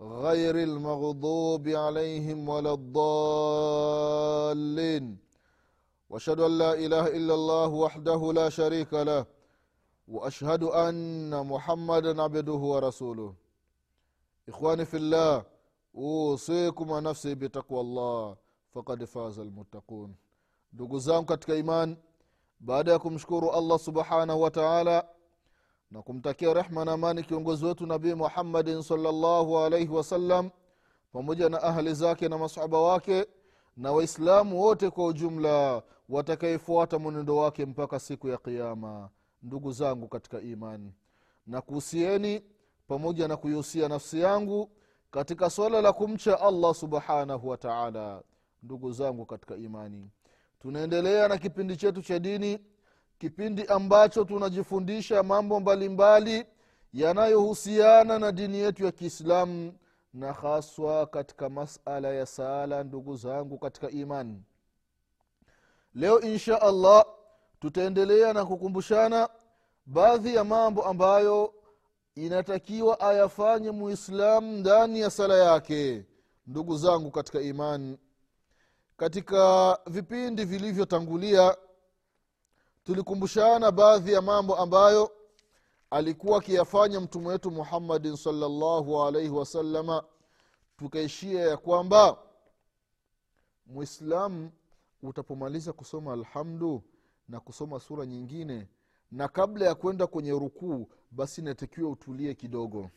غير المغضوب عليهم ولا الضالين. وأشهد أن لا إله إلا الله وحده لا شريك له وأشهد أن محمدا عبده ورسوله. إخواني في الله أوصيكم ونفسي بتقوى الله فقد فاز المتقون. ndugu zangu katika iman baada ya kumshukuru allah subhanahu wa taala na kumtakia rehma na amani kiongozi wetu nabii muhammadin salllahu alaihi wasallam pamoja na ahli zake na masahaba wake na waislamu wote kwa ujumla watakayefuata mwenendo wake mpaka siku ya qiama ndugu zangu katika imani na kuhusieni pamoja na kuihusia nafsi yangu katika swala la kumcha allah subhanahu wa taala. Ndugu zangu katika imani tunaendelea na kipindi chetu cha dini kipindi ambacho tunajifundisha mambo mbalimbali yanayohusiana na dini yetu ya kiislamu na haswa katika masala ya sala ndugu zangu katika imani. Leo insha allah tutaendelea na kukumbushana baadhi ya mambo ambayo inatakiwa ayafanye muislamu ndani ya sala yake ndugu zangu katika imani. Katika vipindi vilivyotangulia tulikumbushana baadhi ya mambo ambayo alikuwa akiyafanya mtume wetu muhammadin salllahu alaihi wasalama tukaishia ya kwamba mwislamu utapomaliza kusoma alhamdu na kusoma sura nyingine na kabla ya kwenda kwenye rukuu basi inatakiwa utulie kidogo.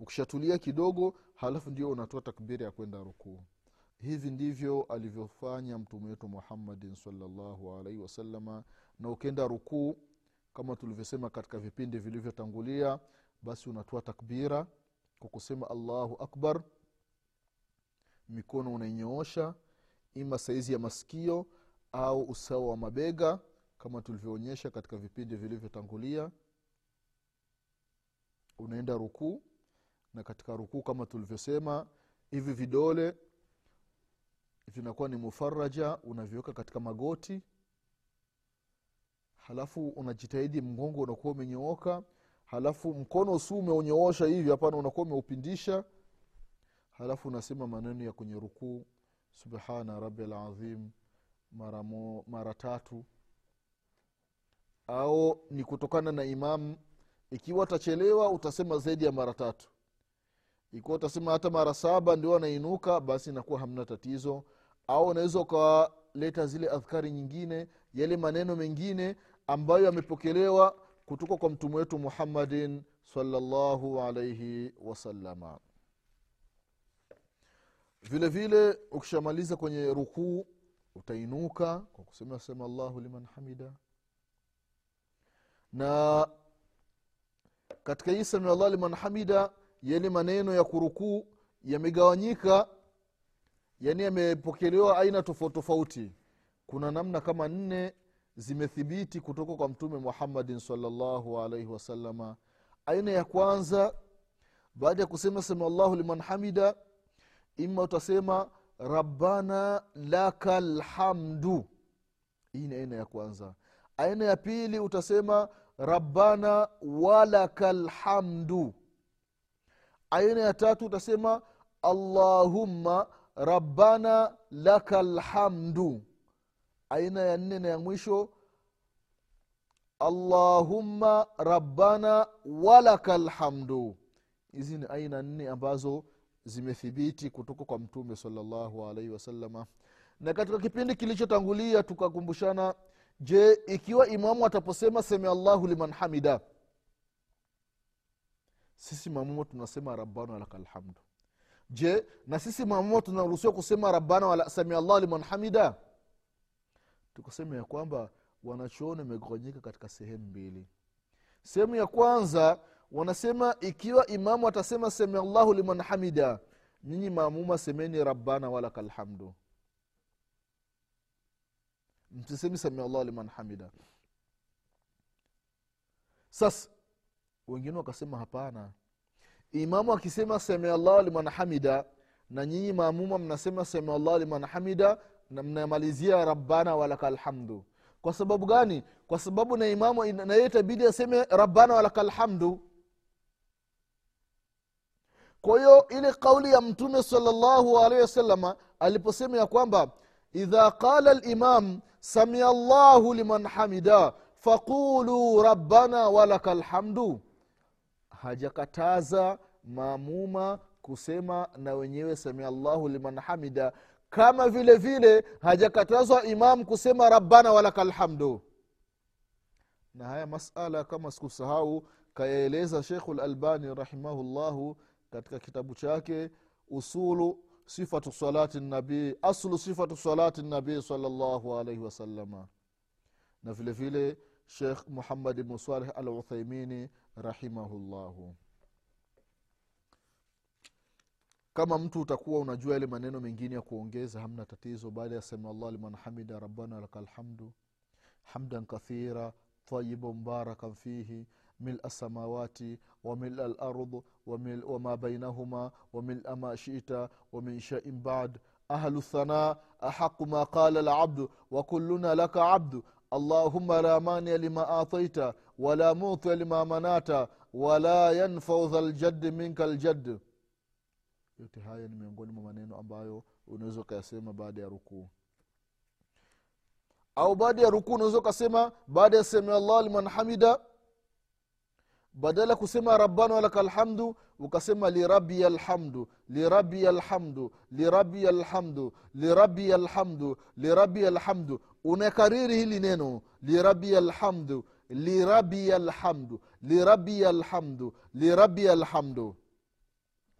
Ukishatulia kidogo halafu ndio unatoa takbiri ya kwenda rukuu hivi ndivyo alivyofanya mtume wetu muhammadin salllahu alaihi wasalama na ukienda rukuu kama tulivyosema katika vipindi vilivyotangulia basi unatoa takbira kwa kusema allahu akbar. Mikono unainyoosha ima saizi ya masikio au usawa wa mabega kama tulivyoonyesha katika vipindi vilivyotangulia. Unaenda rukuu na katika rukuu kama tulivyosema hivi vidole vinakuwa ni mufaraja unaviweka katika magoti halafu unajitahidi mgongo unakuwa umenyooka halafu mkono si umeunyoosha hivi hapana unakuwa umeupindisha halafu unasema maneno ya kwenye rukuu subhana rabi lazim mara, tatu. Au ni kutokana na imamu ikiwa utachelewa utasema zaidi ya mara tatu ikiwa utasema hata mara saba ndio anainuka basi inakuwa hamna tatizo. Au unaweza ukaleta zile adhkari nyingine yale maneno mengine ambayo yamepokelewa kutoka kwa mtume wetu muhammadin salllahu alaihi wasalama vile vile ukishamaliza kwenye rukuu utainuka kwa kusema sema allahu liman hamida. Na katika hii samiallah liman hamida yale maneno ya kurukuu yamegawanyika yani yamepokelewa aina tofauti tofauti. Kuna namna kama nne zimethibiti kutoka kwa mtume muhammadin salllahu alaihi wasalama aina ya kwanza baada ya kusema samiallahu liman hamida ima utasema rabbana laka lhamdu hii ni aina ya kwanza. Aina ya pili utasema rabbana walaka lhamdu aina ya tatu utasema allahumma rabbana laka lhamdu aina ya nne na ya mwisho allahumma rabbana walaka lhamdu hizi ni aina nne ambazo zimethibiti kutoka kwa mtume salllahu alaihi wasalama na katika kipindi kilichotangulia tukakumbushana je ikiwa imamu ataposema semi allahu liman hamida sisi mamumo tunasema rabbana walaka lhamdu je na sisi mamumo tunaruhusiwa kusema rabbana wala samiallah liman hamida? Tukasema ya kwamba wanachoona wamegawanyika katika sehemu mbili. Sehemu ya kwanza wanasema ikiwa imamu atasema samiallahu liman hamida nyinyi maamuma semeni rabbana walaka lhamdu msisemi sami allahu liman hamida. Sasa wengine wakasema hapana. Imamu akisema semia llahu liman hamida na nyinyi maamuma mnasema sami llahu liman hamida na mnamalizia rabbana walaka lhamdu kwa sababu gani? Kwa sababu na imamu na yeye itabidi aseme rabbana walaka lhamdu kwa hiyo ile kauli ya mtume salllahu alaihi wasalama aliposema ya kwamba idha qala limam samia llahu liman hamida faquluu rabbana walaka lhamdu hajakataza maamuma kusema na wenyewe samia llahu liman hamida. Kama vile vile hajakatazwa imam kusema rabbana walaka lhamdu na haya masala kama sikusahau kayaeleza shekhu lalbani rahimahullahu katika kitabu chake usulu sifatu salati nabii aslu sifatu salati nabii salllahu alaihi wasalama na vile vile shekh muhammad bnu saleh al uthaimini rahimahullahu. Kama mtu utakuwa unajua yale maneno mengine ya kuongeza hamna tatizo baada ya sami allah liman hamida rabbana laka lhamdu hamdan kathira tayiba mubarakan fihi mila samawati wamila lard wama bainahuma wamila ma shita wamin shain bad ahlu thana ahaqu ma qala labdu wakuluna laka abdu allahuma la mania lima ataita wala mutia lima manata wala yanfau dha ljaddi minka ljaddi yote haya ni miongoni mwa maneno ambayo unaweza ukayasema baada ya rukuu. Au baada ya rukuu unaweza ukasema baada ya samia llah liman hamida badala kusema rabbana walaka lhamdu ukasema lirabia lhamdu lirabia lhamdu lirabia lhamdu lirabia lhamdu lirabia lhamdu unakariri hili neno lirabi alhamdu lirabi alhamdu lirabi alhamdu lirabi alhamdu.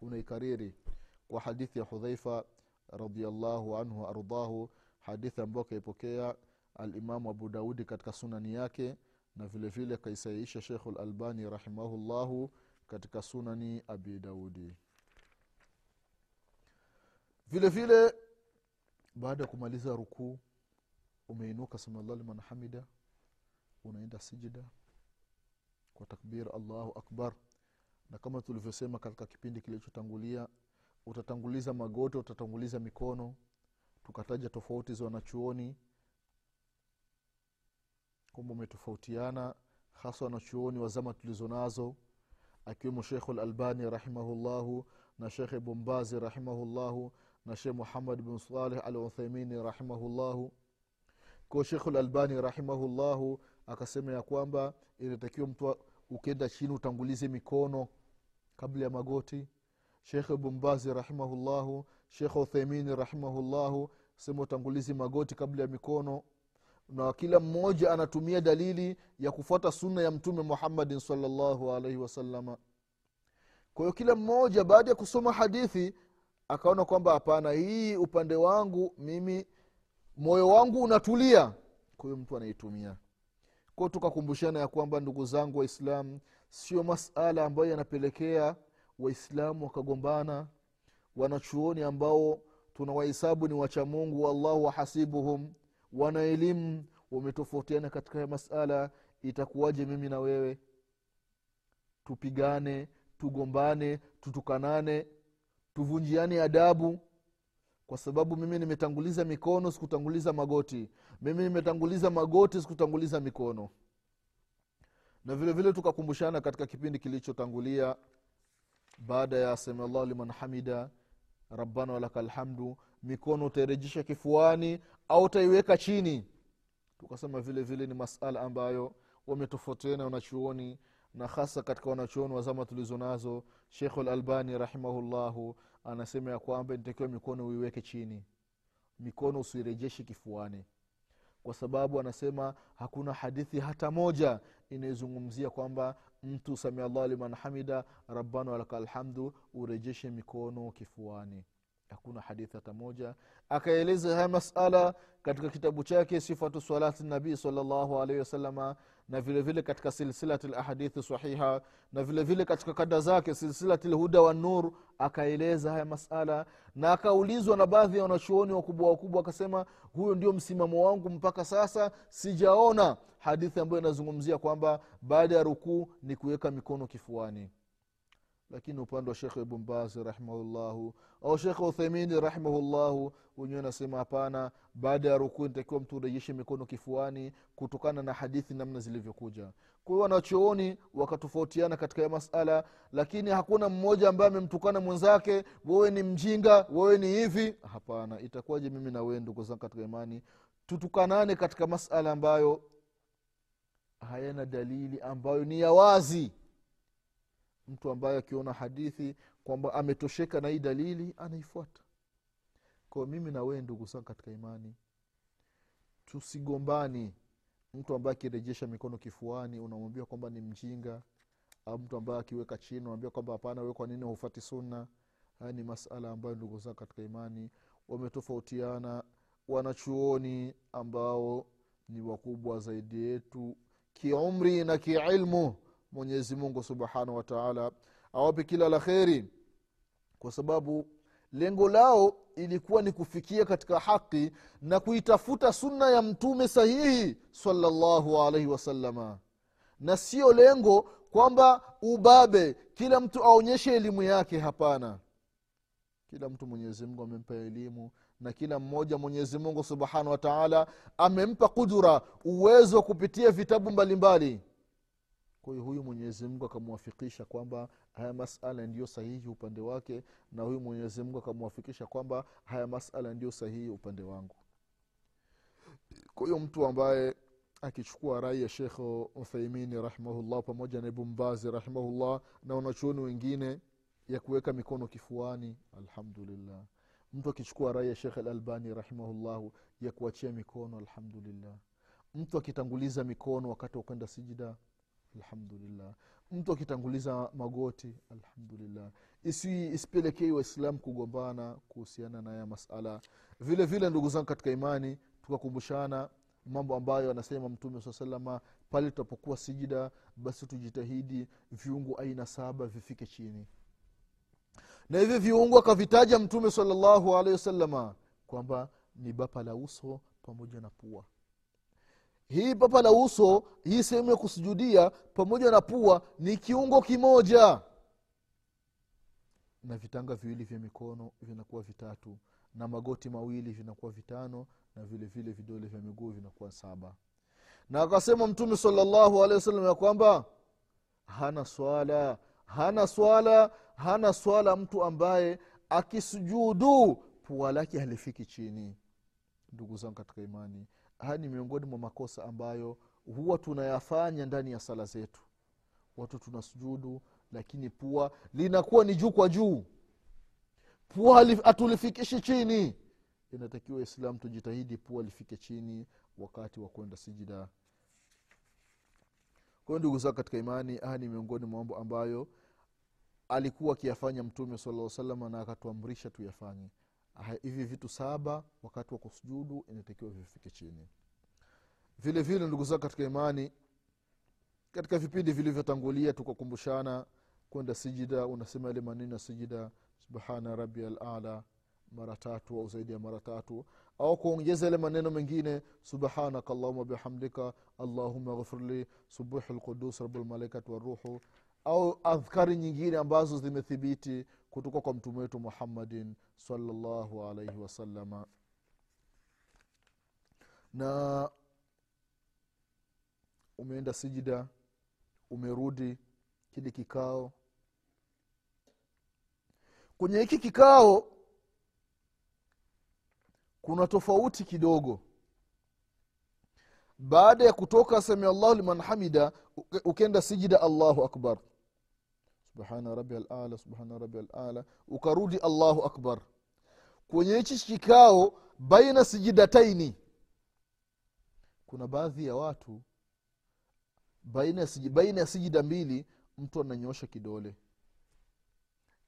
Unaikariri kwa hadithi ya hudhaifa radiallahu anhu waardahu hadithi ambayo kaipokea alimamu abu daudi katika sunani yake na vile vile kaisahihisha shekhu lalbani rahimahullahu katika sunani abi daudi. Vile vile baada ya kumaliza rukuu umeinuka hamida unaenda sijida kwa takbir allahu akbar. Na kama tulivyosema katika kipindi kilichotangulia utatanguliza magoti utatanguliza mikono tukataja tofauti za wanachuoni. Kwamba umetofautiana hasa wanachuoni wa zama tulizo akiwemo shekhu lalbani rahimahullahu na shekhe bombazi rahimahullahu na shekh muhamad bin saleh al uthaimini rahimahullahu ko shekhu lalbani rahimahullahu akasema ya kwamba inatakiwa mtu ukienda chini utangulize mikono kabla ya magoti. Shekhe bumbazi rahimahullahu shekhe uthaimini rahimahullahu sema utangulizi magoti kabla ya mikono. Na kila mmoja anatumia dalili ya kufuata sunna ya mtume muhammadin salllahu alaihi wasalama kwa kila mmoja baada ya kusoma hadithi akaona kwamba hapana hii upande wangu mimi moyo wangu unatulia. Kwa mtu anaitumia. Kwao tukakumbushana ya kwamba ndugu zangu waislamu sio masala ambayo yanapelekea waislamu wakagombana. Wanachuoni ambao tunawahesabu ni wachamungu wallahu wahasibuhum wana elimu wametofautiana katika ya masala. Itakuwaje mimi na wewe? Tupigane tugombane tutukanane tuvunjiane adabu kwa sababu mimi nimetanguliza mikono sikutanguliza magoti. Mimi nimetanguliza magoti sikutanguliza mikono. Na vile vile tukakumbushana katika kipindi kilichotangulia baada ya samiallahu liman hamida rabbana walaka lhamdu mikono utairejesha kifuani au utaiweka chini. Tukasema vile vile ni masala ambayo wametofautiana wanachuoni na hasa katika wanachuoni wa zama tulizo nazo shekhu lalbani rahimahullahu anasema ya kwamba nitakiwa mikono uiweke chini mikono usirejeshi kifuani kwa sababu anasema hakuna hadithi hata moja inayozungumzia kwamba mtu samia llahu liman hamida rabbana walaka alhamdu urejeshe mikono kifuani hakuna hadithi hata moja. Akaeleza haya masala katika kitabu chake sifatu salati nabii salllahu alaihi wasalama na vile vile katika silsilati lahadithi sahiha na vile vile katika kada zake silsilati lhuda wa nur akaeleza haya masala. Na akaulizwa na baadhi ya wanachuoni wakubwa wakubwa akasema huyo ndio msimamo wangu mpaka sasa sijaona hadithi ambayo inazungumzia kwamba baada ya rukuu ni kuweka mikono kifuani lakini upande wa shekhe ibn rahimahullahu au shekhe uthemini rahimahullahu wenyewe anasema hapana baada ya rukuu nitakiwa mtu urejeshe mikono kifuani kutokana na hadithi namna zilivyokuja. Kwa hiyo wanachooni wakatofautiana katika ya masala lakini hakuna mmoja ambaye amemtukana mwenzake wewe ni mjinga wewe ni hivi. Hapana itakuwaje mimi na ndugu zangu katika imani? Tutukanane katika masala ambayo hayana dalili ambayo ni ya wazi mtu ambaye akiona hadithi kwamba ametosheka na hii dalili anaifuata. Kwao mimi na ndugu zangu katika imani tusigombani mtu ambaye akirejesha mikono kifuani unamwambia kwamba ni mjinga au mtu ambaye akiweka chini unamwambia kwamba hapana we kwa hufati sunna? Haya ni masala ambayo ndugu zangu katika imani wametofautiana wanachuoni ambao ni wakubwa zaidi yetu kiumri na kiilmu mwenyezi mungu subhanahu wataala awape kila la kheri kwa sababu lengo lao ilikuwa ni kufikia katika haki na kuitafuta sunna ya mtume sahihi salllahu alaihi wasalama na sio lengo kwamba ubabe kila mtu aonyeshe elimu yake hapana. Kila mtu mwenyezi mungu amempa elimu na kila mmoja mwenyezi mungu subhanahu wataala amempa kudura uwezo wa kupitia vitabu mbalimbali. mbali kwa hiyo huyu mwenyezi mungu akamwafikisha kwamba haya masala ndiyo sahihi upande wake na huyu mwenyezi mungu akamwafikisha kwamba haya masala ndiyo sahihi upande wangu. Kwa hiyo mtu ambaye akichukua rai ya shekh uthaimini rahimahullah pamoja na ibumbazi rahimahullah na wanachuoni wengine ya kuweka mikono kifuani alhamdulillah. Mtu akichukua rai ya shekh alalbani rahimahullahu ya kuachia mikono alhamdulillah. Mtu akitanguliza mikono wakati wa kwenda sijida alhamdulillah. Mtu akitanguliza magoti alhamdulillah. Isi isipelekei waislamu kugombana kuhusiana na ya masala. Vile vile ndugu zangu katika imani tukakumbushana mambo ambayo anasema mtume saa salama pale tutapokuwa sijida basi tujitahidi viungu aina saba vifike chini. Na hivi viungu akavitaja mtume salallahu alehi wasalama kwamba ni bapa la uso pamoja na pua hii papa la uso hii sehemu ya kusujudia pamoja na pua ni kiungo kimoja. Na vitanga viwili vya mikono vinakuwa vitatu na magoti mawili vinakuwa vitano na vile vile vidole vya miguu vinakuwa saba. Na akasema mtume salallahu alehi wasallam ya kwamba hana swala hana swala hana swala mtu ambaye akisujudu pua lake halifiki chini. Ndugu zangu katika imani haya ni miongoni mwa makosa ambayo huwa tunayafanya ndani ya sala zetu. Watu tunasujudu lakini pua linakuwa ni juu kwa juu. Pua hatulifikishi chini. Inatakiwa islam tujitahidi pua lifike chini wakati wa kwenda sijida. Kwayo ndugu zao katika imani haya ni miongoni mwa mambo ambayo alikuwa akiyafanya mtume sala salama na akatuamrisha tuyafanye hivi vitu saba wakati wa kusujudu inatakiwa vifike chini. Vile vile ndugu zao katika imani katika vipindi vilivyotangulia tukakumbushana kwenda sijida unasema ile maneno ya sijida subhana rabi alala mara tatu au zaidi ya mara tatu au kuongeza ile maneno mengine subhanaka allahuma bihamdika allahuma ghfirli subuhi lqudus rabulmalaikati waruhu au adhkari nyingine ambazo zimethibiti kutoka kwa mtume wetu muhammadin salllahu alaihi wasalama na umeenda sijida umerudi kile kikao. Kwenye hiki kikao kuna tofauti kidogo. Baada ya kutoka samia allahu liman hamida ukenda sijida allahu akbar subhana rabi alala subhana rabi alala ukarudi allahu akbar. Kwenye hichi kikao baina sijidataini. Kuna baadhi ya watu baina baina ya sijida mbili mtu ananyosha kidole.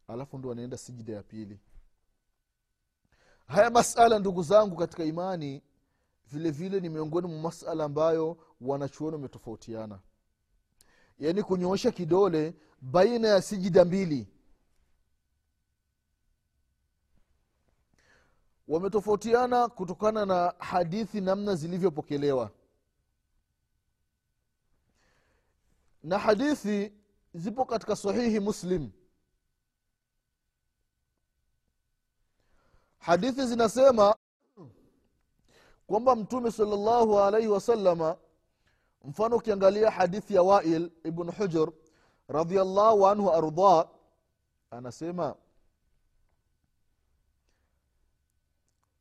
Alafu ndo anaenda sijida ya pili. Haya masala ndugu zangu katika imani vile vile ni miongoni mwa masala ambayo wanachuoni wametofautiana yaani kunyoosha kidole baina ya sijida mbili. Wametofautiana kutokana na hadithi namna zilivyopokelewa. Na hadithi zipo katika sahihi muslim. Hadithi zinasema kwamba mtume salllahu alaihi wasalama mfano ukiangalia hadithi ya wail ibn hujur radiallahu anhu ardah anasema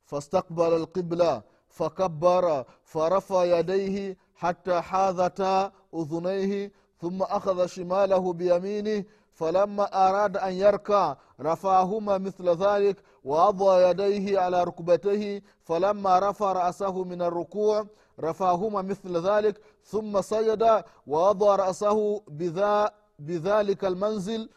فاستقبل القبلة فكبر فرفع يديه حتى حاذتا أذنيه ثم أخذ شماله بيمينه فلما أراد أن يركع رفعهما مثل ذلك ووضع يديه على ركبتيه فلما رفع رأسه من الركوع رفعهما مثل ذلك ثم سجد ووضع رأسه بذا بذلك المنزل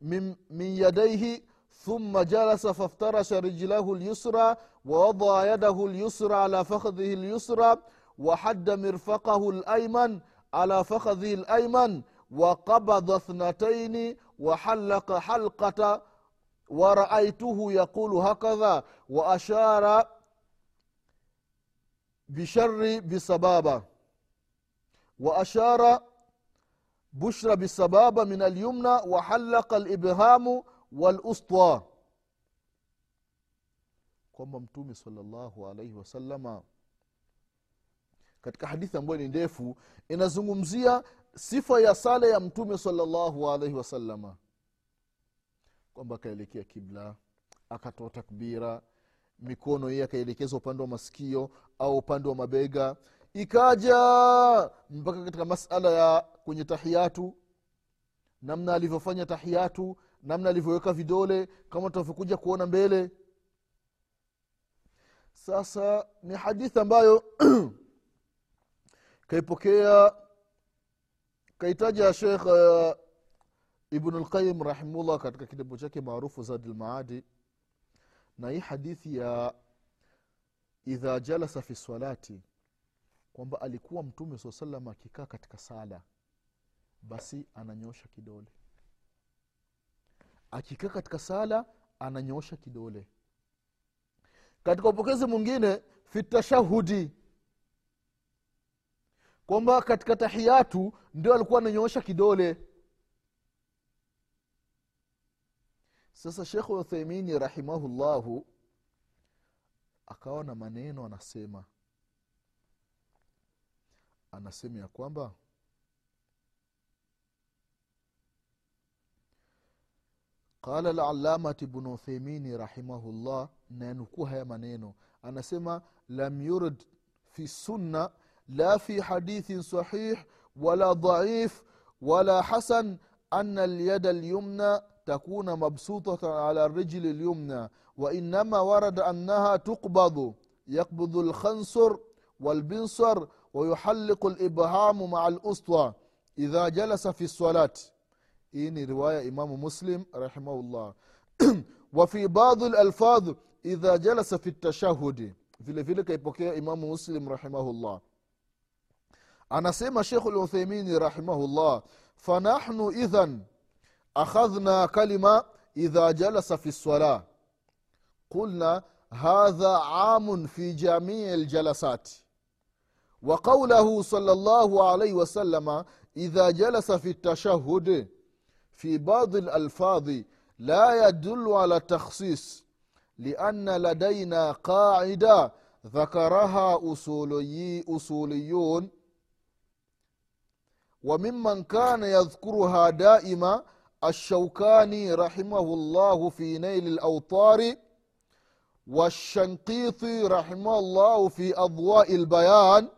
من, من يديه ثم جلس فافترش رجله اليسرى ووضع يده اليسرى على فخذه اليسرى وحد مرفقه الأيمن على فخذه الأيمن وقبض اثنتين وحلق حلقه ورأيته يقول هكذا وأشار بشر بسبابة وأشار بشر بالسبابة من اليمنى وحلق الإبهام والأسطى kwamba mtume salllahu alaihi wasalama katika hadithi ambayo ni ndefu inazungumzia sifa ya sala ya mtume salllahu alaihi wasalama kwamba akaelekea kibla akatoa takbira mikono hii akaelekeza upande wa masikio au upande wa mabega. Ikaja mpaka katika masala ya kwenye tahiyatu namna alivyofanya tahiyatu namna alivyoweka vidole kama tunavyokuja kuona mbele. Sasa ni hadithi ambayo kaipokea kaitaja shekh uh, ibnulqayim rahimullah katika kitabu chake maarufu zadi lmaadi na hii hadithi ya idha jalasa fi salati kwamba alikuwa mtume saa salam akikaa katika sala basi ananyosha kidole. Akikaa katika sala ananyosha kidole. Katika upokezi mwingine fi tashahudi kwamba katika tahiyatu ndio alikuwa ananyoosha kidole. Sasa shekhu uthaimini rahimahullahu akawa na maneno anasema anasema ya kwamba qala lalamati bnu uthaimini rahimahullah nayanukuu haya maneno anasema lam yurid fi sunna la fi hadithin sahih wala dhaif wala hasan ana alyada lyumna takuna mabsutatan ala rijli lyumna wainama warada annaha tuqbadu yakbudhu lkhansur walbinsar wayuhaliqu libhamu maa luswa idha jalasa fi lsalati hii ni riwaya imamu muslim rahimahullah wafi badi lalfadh idha jalasa fi ltashahudi vile vile kaipokea imamu muslim rahimahullah anasema shekhu lutheimini rahimahullah fanahnu idhan akhadhna kalima idha jalasa fi lsala qulna hadha amun fi jamii ljalasat وقوله صلى الله عليه وسلم إذا جلس في التشهد في بعض الألفاظ لا يدل على التخصيص لأن لدينا قاعدة ذكرها أصولي أصوليون وممن كان يذكرها دائما الشوكاني رحمه الله في نيل الأوطار والشنقيطي رحمه الله في أضواء البيان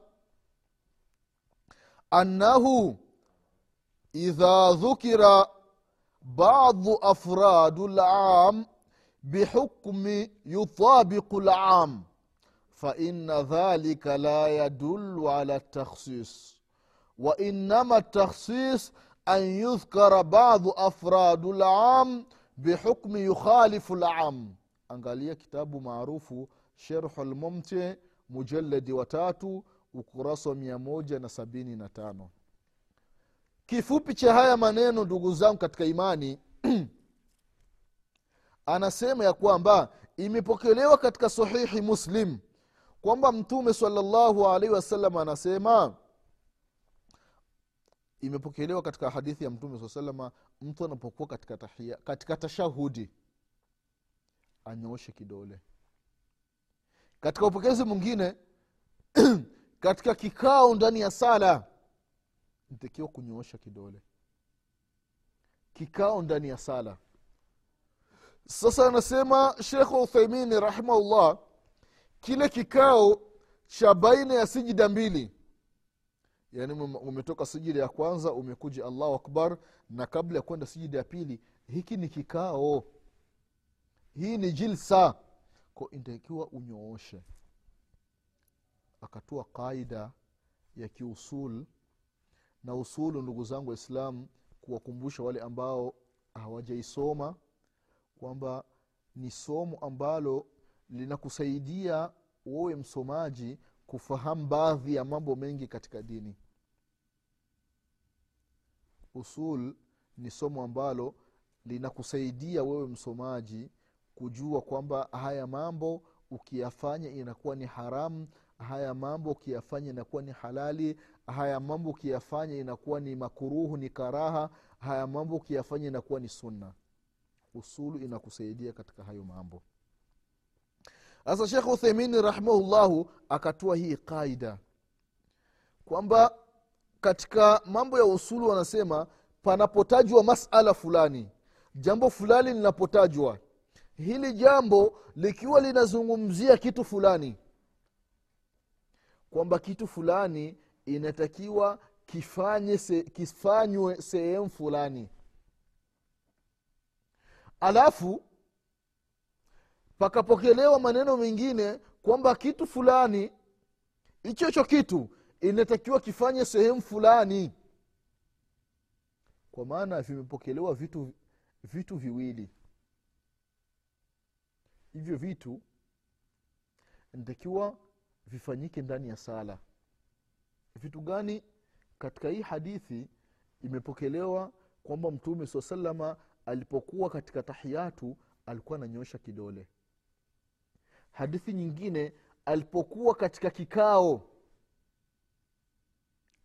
أنه إذا ذكر بعض أفراد العام بحكم يطابق العام faina dhalika la yadulu ala takhsis wainama التخصيص an yudhkara بعض afradu lam bihukmi yukhalifu العام angalia kitabu maarufu sherhu lmumti mujaladi wa ukurasa wa mia moja na sabini na tano. Kifupi cha haya maneno ndugu zangu katika imani anasema ya kwamba imepokelewa katika sahihi muslim kwamba mtume salallahu alaihi wasallam anasema imepokelewa katika hadithi ya mtume saa salama mtu anapokuwa katika, tahia, katika tashahudi anyooshe kidole. Katika upokezi mwingine katika kikao ndani ya sala ntakiwa kunyoosha kidole. Kikao ndani ya sala. Sasa anasema shekh uthaimini rahimahullah kile kikao cha baina ya sijida mbili yaani umetoka sijida ya kwanza umekuja allahu akbar na kabla ya kwenda sijida ya pili hiki ni kikao. Hii ni jilsa. Ko intakiwa unyooshe. Akatua qaida ya kiusul na usulu ndugu zangu waislamu kuwakumbusha wale ambao hawajaisoma kwamba ni somo ambalo linakusaidia wewe msomaji kufahamu baadhi ya mambo mengi katika dini usul ni somo ambalo linakusaidia wewe msomaji kujua kwamba haya mambo ukiyafanya inakuwa ni haramu haya mambo ukiyafanya inakuwa ni halali haya mambo ukiyafanya inakuwa ni makuruhu ni karaha haya mambo ukiyafanya inakuwa ni sunna. Usulu inakusaidia katika hayo mambo. Sasa shekh utheimini rahimahullahu akatua hii qaida kwamba katika mambo ya usulu wanasema panapotajwa masala fulani jambo fulani linapotajwa hili jambo likiwa linazungumzia kitu fulani kwamba kitu fulani inatakiwa kifanye se, kifanywe sehemu fulani. Alafu pakapokelewa maneno mengine kwamba kitu fulani hicho hicho kitu inatakiwa kifanye sehemu fulani. Kwa maana vimepokelewa vitu vitu viwili. Hivyo vitu inatakiwa vifanyike ndani ya sala. Vitu gani katika hii hadithi imepokelewa kwamba mtume saa salama alipokuwa katika tahiyatu alikuwa ananyosha kidole. Hadithi nyingine alipokuwa katika kikao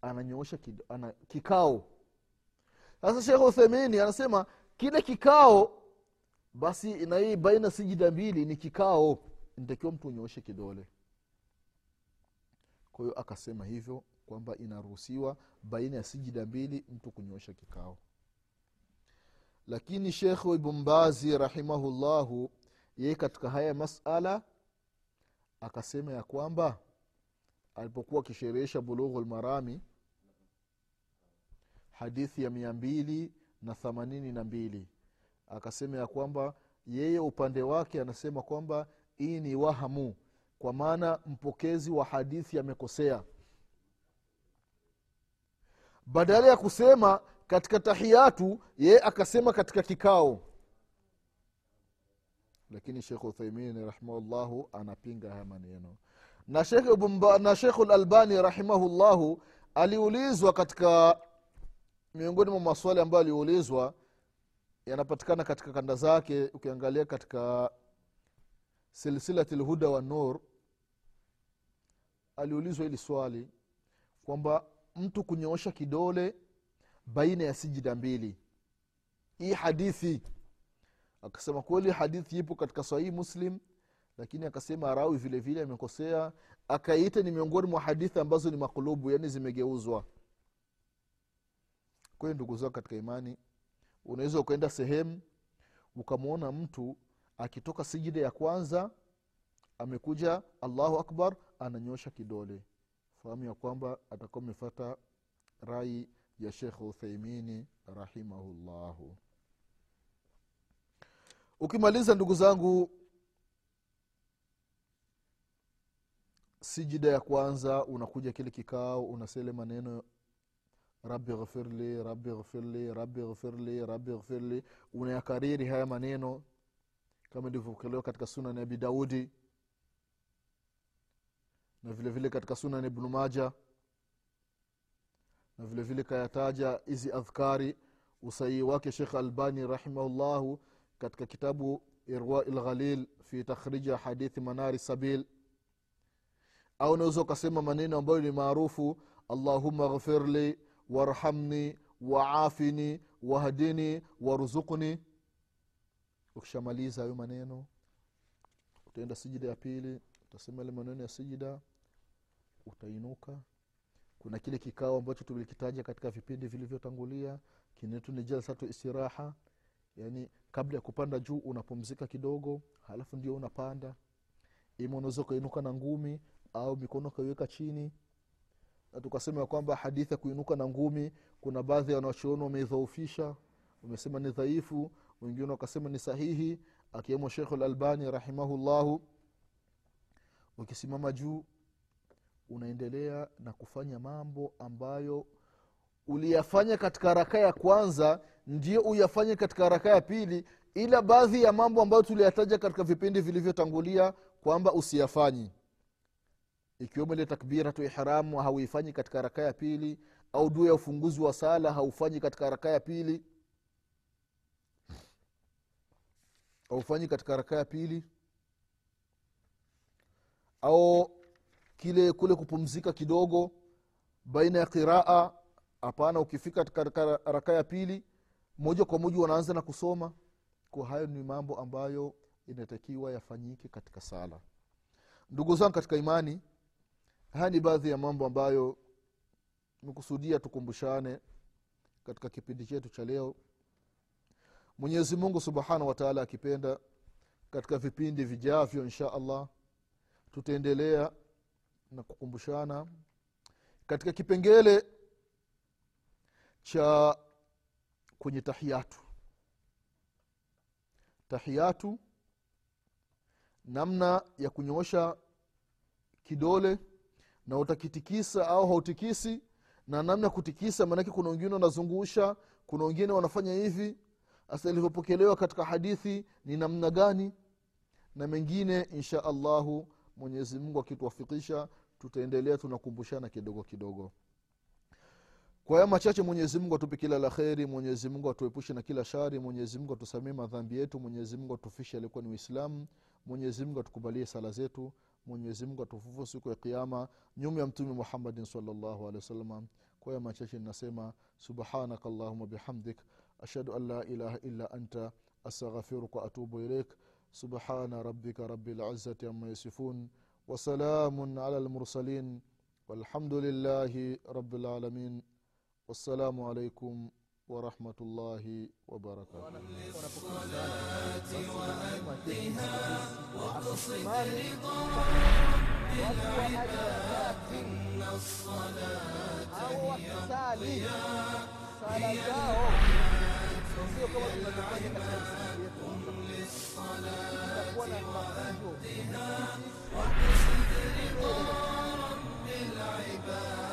ananyoosha ana, kikao. Sasa shekh uthemini anasema kile kikao basi na hii baina sijida mbili ni kikao. Nitakiwa mtu unyooshe kidole. Kwa hiyo akasema hivyo kwamba inaruhusiwa baina ya sijida mbili mtu kunyoosha kikao. Lakini shekhu ibnbazi rahimahullahu yeye katika haya masala akasema ya kwamba alipokuwa akisherehesha bulughu lmarami hadithi ya mia mbili na thamanini na mbili. Akasema ya kwamba yeye upande wake anasema kwamba hii ni wahamu kwa maana mpokezi wa hadithi amekosea. Badala ya kusema katika tahiyatu yeye akasema katika kikao. Lakini shekh uthaimini rahimahullahu anapinga haya maneno. Na shekh na shekhu lalbani rahimahullahu aliulizwa katika miongoni mwa maswali ambayo aliulizwa yanapatikana katika kanda zake ukiangalia katika silsilati lhuda wa nur aliulizwa hili swali kwamba mtu kunyoosha kidole baina ya sijida mbili. Hii hadithi akasema kweli hadithi ipo katika sahihi muslim lakini akasema rawi vile vile amekosea akaita ni miongoni mwa hadithi ambazo ni makulubu yani zimegeuzwa kwahiyo ndugu zao katika imani unaweza ukaenda sehemu ukamwona mtu akitoka sijida ya kwanza amekuja allahu akbar ananyosha kidole. Fahamu ya kwamba atakuwa amefata rai ya shekh uthaimini rahimahullahu. Ukimaliza ndugu zangu sijida ya kwanza unakuja kile kikao unasele maneno rabi ghfirli rabi ghfirli rabi ghfirli rabi ghfirli unayakariri haya maneno kama ilivyopokelewa katika sunan abi daudi na vile vile katika sunan ibnu maja na vile vile kayataja hizi adhkari usahihi wake shekh albani rahimahullahu katika kitabu irwa lghalil fi takhriji hadithi manari sabil. Au unaweza ukasema maneno ambayo ni maarufu allahuma ghfirli warhamni waafini wahdini waruzukni ukishamaliza hayo maneno utaenda sijida ya pili utasema ile maneno ya sijida utainuka. Kuna kile kikao ambacho tulikitaja katika vipindi vilivyotangulia kinetu ni jalsatu istiraha yani kabla ya kupanda juu unapumzika kidogo halafu ndio unapanda. Ima unaweza ukainuka na ngumi au mikono ukaiweka chini tukasema ya kwamba hadithi ya kuinuka na ngumi kuna baadhi ya wanachuoni wameidhoofisha wamesema ni dhaifu wengine wakasema ni sahihi akiwemo shekhu lalbani rahimahullahu ukisimama juu unaendelea na kufanya mambo ambayo uliyafanya katika haraka ya kwanza ndio uyafanye katika haraka ya pili ila baadhi ya mambo ambayo tuliyataja katika vipindi vilivyotangulia kwamba usiyafanyi ikiwemo ile takbiratu ihramu hauifanyi katika haraka ya pili au dua ya ufunguzi wa sala haufanyi katika haraka ya pili. Haufanyi katika haraka ya pili. Au kile kule kupumzika kidogo baina ya qiraa hapana ukifika katika raka ya pili moja kwa moja wanaanza na kusoma. Kwa hayo ni mambo ambayo inatakiwa yafanyike katika sala. Ndugu zangu katika imani haya ni baadhi ya mambo ambayo mekusudia tukumbushane katika kipindi chetu cha leo. Mwenyezi mungu subhanahu wataala akipenda katika vipindi vijavyo insha allah tutaendelea na kukumbushana. Katika kipengele cha kwenye tahiyatu. Tahiyatu namna ya kunyoosha kidole na utakitikisa au hautikisi na namna ya kutikisa maanake kuna wengine wanazungusha kuna wengine wanafanya hivi. Hasa ilivyopokelewa katika hadithi ni namna gani? Na mengine insha allahu mwenyezi akituwafikisha tutaendelea tunakumbushana kidogo kidogo. Kwa haya machache mwenyezimungu atupe kila la kheri mwenyezimungu atuepushe na kila shari mwenyezimungu atusamie madhambi yetu mwenyezimungu atufishe alikuwa ni uislamu mwenyezimungu atukubalie sala zetu mwenyezi mungu atufufu siku ya kiama nyuma ya mtume muhammadin salllahu alehi wasalama kwa haya machache ninasema subhanaka allahuma bihamdik ashhadu an la ilaha illa anta astaghfiruka waatubu ilaik subhana rabika rabi lizati ama yasifun وسلام على المرسلين والحمد لله رب العالمين والسلام عليكم ورحمة الله وبركاته. وأدها واقصد رضا العباد إن الصلاة هي الضياء هي قم للصلاة وأدها واقصد رضا رب العباد